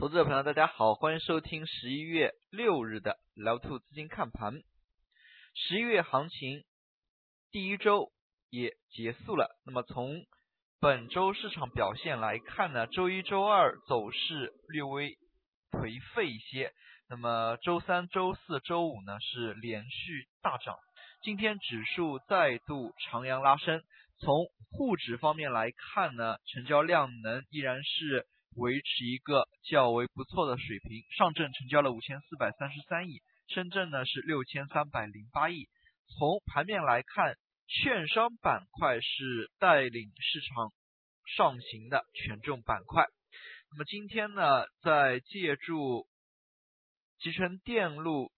投资者朋友，大家好，欢迎收听十一月六日的老兔资金看盘。十一月行情第一周也结束了。那么从本周市场表现来看呢，周一周二走势略微颓废一些。那么周三、周四周五呢是连续大涨。今天指数再度长阳拉升。从沪指方面来看呢，成交量能依然是。维持一个较为不错的水平，上证成交了五千四百三十三亿，深圳呢是六千三百零八亿。从盘面来看，券商板块是带领市场上行的权重板块。那么今天呢，在借助集成电路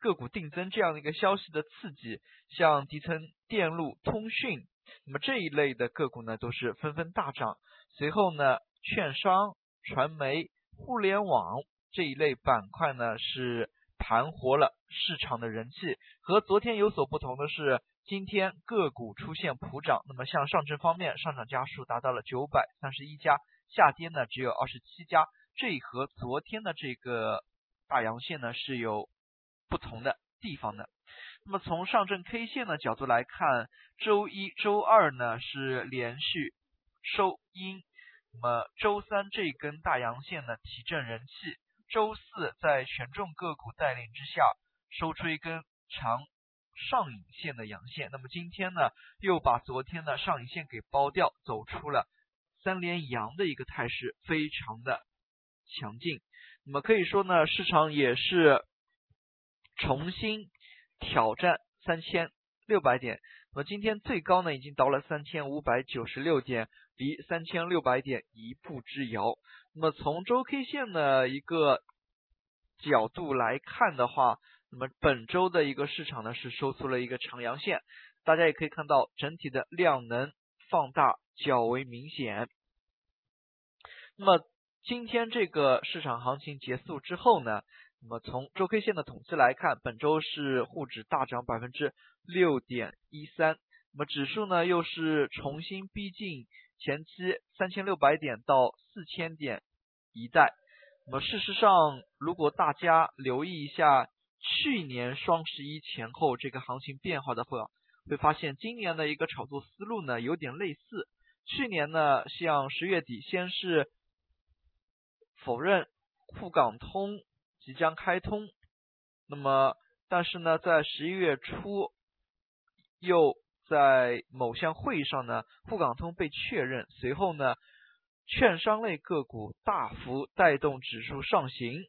个股定增这样的一个消息的刺激，像集成电路、通讯，那么这一类的个股呢，都是纷纷大涨。随后呢。券商、传媒、互联网这一类板块呢，是盘活了市场的人气。和昨天有所不同的是，今天个股出现普涨。那么像上证方面，上涨家数达到了九百三十一家，下跌呢只有二十七家。这和昨天的这个大阳线呢是有不同的地方的。那么从上证 K 线的角度来看，周一周二呢是连续收阴。那么周三这根大阳线呢提振人气，周四在权重个股带领之下收出一根长上影线的阳线。那么今天呢又把昨天的上影线给包掉，走出了三连阳的一个态势，非常的强劲。那么可以说呢市场也是重新挑战三千六百点。那么今天最高呢已经到了三千五百九十六点。离三千六百点一步之遥。那么从周 K 线的一个角度来看的话，那么本周的一个市场呢是收出了一个长阳线，大家也可以看到整体的量能放大较为明显。那么今天这个市场行情结束之后呢，那么从周 K 线的统计来看，本周是沪指大涨百分之六点一三，那么指数呢又是重新逼近。前期三千六百点到四千点一带，那么事实上，如果大家留意一下去年双十一前后这个行情变化的话，会发现今年的一个炒作思路呢有点类似。去年呢，像十月底先是否认沪港通即将开通，那么但是呢，在十一月初又。在某项会议上呢，沪港通被确认，随后呢，券商类个股大幅带动指数上行。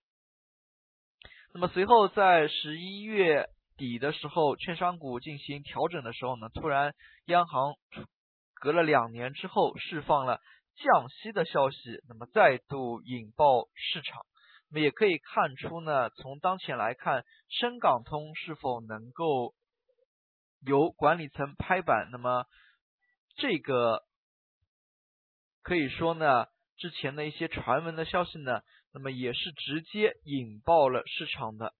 那么随后在十一月底的时候，券商股进行调整的时候呢，突然央行隔了两年之后释放了降息的消息，那么再度引爆市场。那么也可以看出呢，从当前来看，深港通是否能够。由管理层拍板，那么这个可以说呢，之前的一些传闻的消息呢，那么也是直接引爆了市场的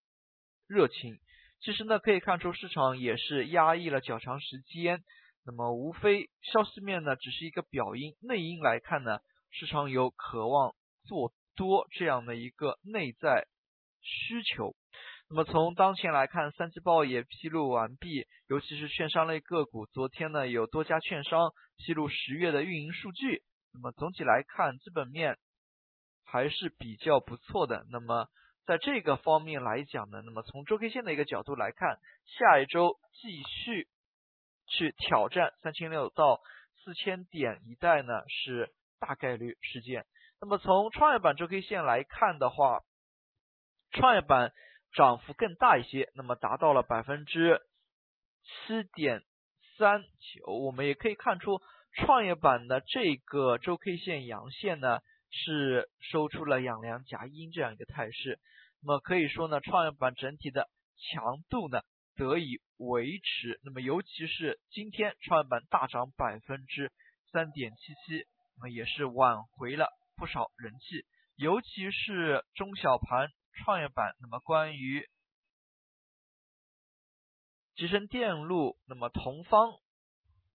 热情。其实呢，可以看出市场也是压抑了较长时间。那么无非消息面呢，只是一个表音，内因来看呢，市场有渴望做多这样的一个内在需求。那么从当前来看，三季报也披露完毕，尤其是券商类个股，昨天呢有多家券商披露十月的运营数据。那么总体来看，基本面还是比较不错的。那么在这个方面来讲呢，那么从周 K 线的一个角度来看，下一周继续去挑战三千六到四千点一带呢是大概率事件。那么从创业板周 K 线来看的话，创业板。涨幅更大一些，那么达到了百分之七点三九。我们也可以看出，创业板的这个周 K 线阳线呢，是收出了阳梁夹阴这样一个态势。那么可以说呢，创业板整体的强度呢得以维持。那么尤其是今天创业板大涨百分之三点七七，那么也是挽回了不少人气，尤其是中小盘。创业板，那么关于集成电路，那么同方、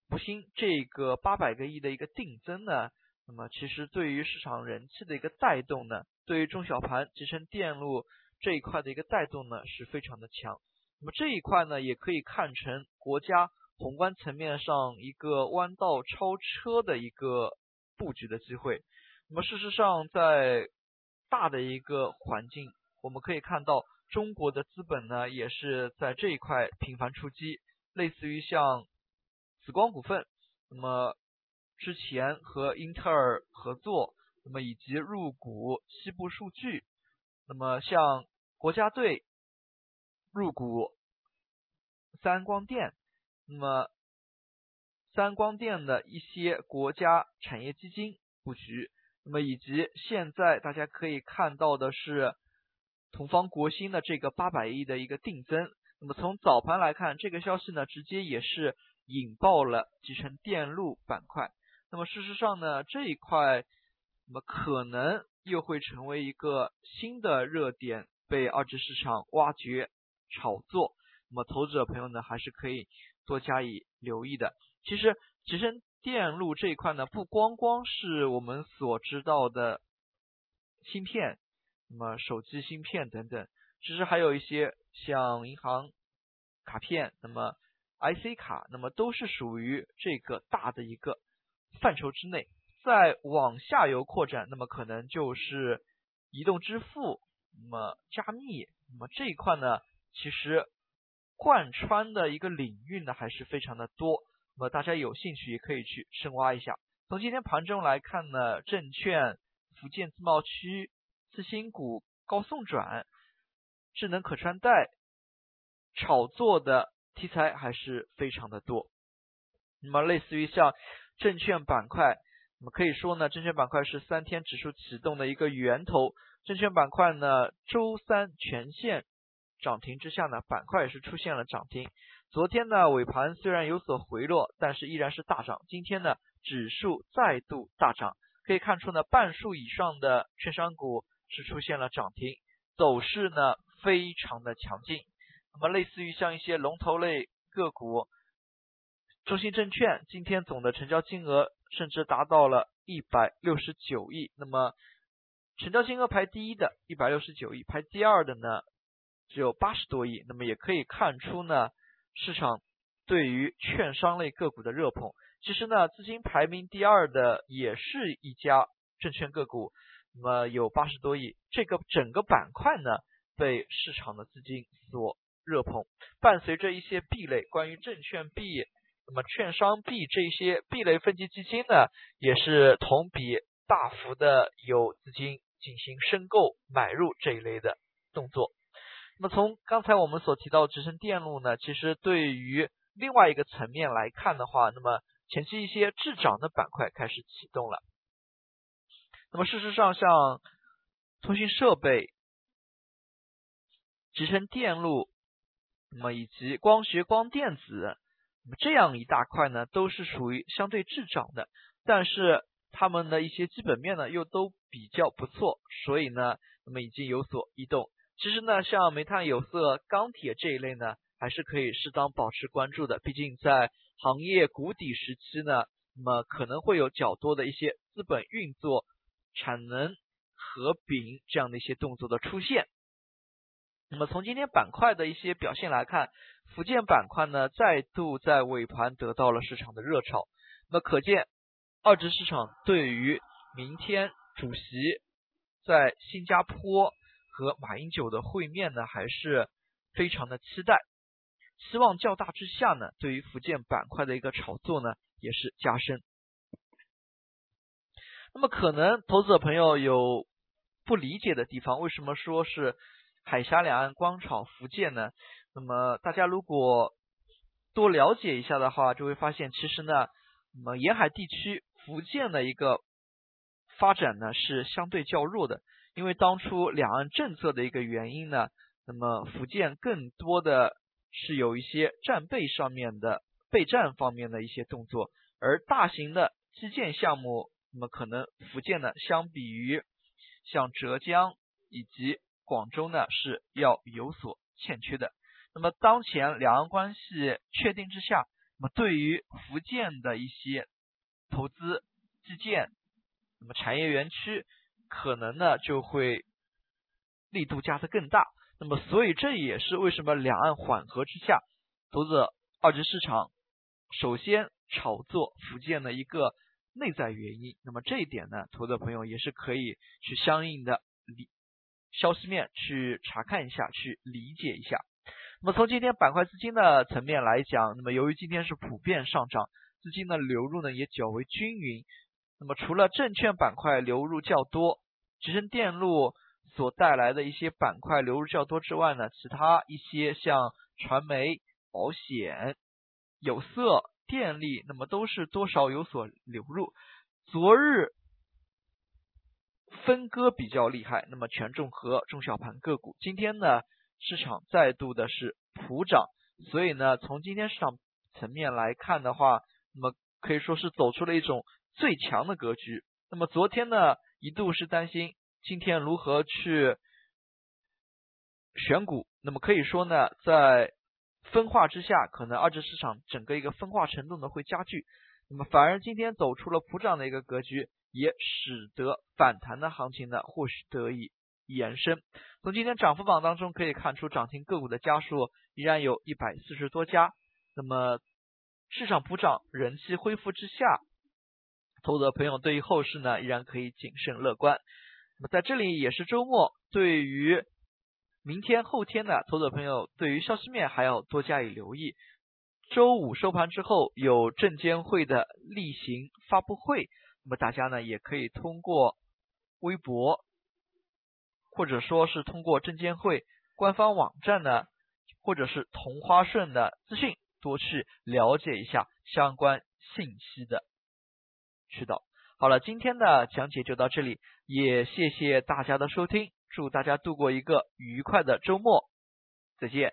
福星这个八百个亿的一个定增呢，那么其实对于市场人气的一个带动呢，对于中小盘集成电路这一块的一个带动呢是非常的强。那么这一块呢，也可以看成国家宏观层面上一个弯道超车的一个布局的机会。那么事实上，在大的一个环境，我们可以看到中国的资本呢，也是在这一块频繁出击，类似于像紫光股份，那么之前和英特尔合作，那么以及入股西部数据，那么像国家队入股三光电，那么三光电的一些国家产业基金布局。那么以及现在大家可以看到的是，同方国兴的这个八百亿的一个定增。那么从早盘来看，这个消息呢，直接也是引爆了集成电路板块。那么事实上呢，这一块，那么可能又会成为一个新的热点，被二级市场挖掘炒作。那么投资者朋友呢，还是可以多加以留意的。其实集成。电路这一块呢，不光光是我们所知道的芯片，那么手机芯片等等，其实还有一些像银行卡片，那么 IC 卡，那么都是属于这个大的一个范畴之内。再往下游扩展，那么可能就是移动支付，那么加密，那么这一块呢，其实贯穿的一个领域呢，还是非常的多。那么大家有兴趣也可以去深挖一下。从今天盘中来看呢，证券、福建自贸区、次新股、高送转、智能可穿戴炒作的题材还是非常的多。那么类似于像证券板块，那么可以说呢，证券板块是三天指数启动的一个源头。证券板块呢，周三全线涨停之下呢，板块也是出现了涨停。昨天呢，尾盘虽然有所回落，但是依然是大涨。今天呢，指数再度大涨，可以看出呢，半数以上的券商股是出现了涨停，走势呢非常的强劲。那么，类似于像一些龙头类个股，中信证券今天总的成交金额甚至达到了一百六十九亿。那么，成交金额排第一的一百六十九亿，排第二的呢只有八十多亿。那么，也可以看出呢。市场对于券商类个股的热捧，其实呢，资金排名第二的也是一家证券个股，那么有八十多亿。这个整个板块呢，被市场的资金所热捧。伴随着一些 B 类，关于证券 B，那么券商 B 这些 B 类分级基金呢，也是同比大幅的有资金进行申购买入这一类的动作。那么从刚才我们所提到直升电路呢，其实对于另外一个层面来看的话，那么前期一些滞涨的板块开始启动了。那么事实上，像通讯设备、集成电路，那么以及光学光电子，那么这样一大块呢，都是属于相对滞涨的，但是它们的一些基本面呢又都比较不错，所以呢，那么已经有所异动。其实呢，像煤炭、有色、钢铁这一类呢，还是可以适当保持关注的。毕竟在行业谷底时期呢，那么可能会有较多的一些资本运作、产能合并这样的一些动作的出现。那么从今天板块的一些表现来看，福建板块呢再度在尾盘得到了市场的热炒。那么可见，二级市场对于明天主席在新加坡。和马英九的会面呢，还是非常的期待，期望较大之下呢，对于福建板块的一个炒作呢，也是加深。那么可能投资者朋友有不理解的地方，为什么说是海峡两岸光炒福建呢？那么大家如果多了解一下的话，就会发现其实呢，那么沿海地区福建的一个发展呢，是相对较弱的。因为当初两岸政策的一个原因呢，那么福建更多的是有一些战备上面的备战方面的一些动作，而大型的基建项目，那么可能福建呢，相比于像浙江以及广州呢，是要有所欠缺的。那么当前两岸关系确定之下，那么对于福建的一些投资基建那么产业园区可能呢就会力度加的更大。那么所以这也是为什么两岸缓和之下，投资者二级市场首先炒作福建的一个内在原因。那么这一点呢，投资朋友也是可以去相应的理消息面去查看一下，去理解一下。那么从今天板块资金的层面来讲，那么由于今天是普遍上涨，资金的流入呢也较为均匀。那么除了证券板块流入较多，集成电路所带来的一些板块流入较多之外呢，其他一些像传媒、保险、有色、电力，那么都是多少有所流入。昨日分割比较厉害，那么权重和中小盘个股，今天呢？市场再度的是普涨，所以呢，从今天市场层面来看的话，那么可以说是走出了一种最强的格局。那么昨天呢，一度是担心今天如何去选股，那么可以说呢，在分化之下，可能二级市场整个一个分化程度呢会加剧。那么反而今天走出了普涨的一个格局，也使得反弹的行情呢或许得以。延伸，从今天涨幅榜当中可以看出，涨停个股的家数依然有一百四十多家。那么市场普涨，人气恢复之下，投资者朋友对于后市呢依然可以谨慎乐观。那么在这里也是周末，对于明天后天呢，投资者朋友对于消息面还要多加以留意。周五收盘之后有证监会的例行发布会，那么大家呢也可以通过微博。或者说是通过证监会官方网站呢，或者是同花顺的资讯，多去了解一下相关信息的知道。好了，今天的讲解就到这里，也谢谢大家的收听，祝大家度过一个愉快的周末，再见。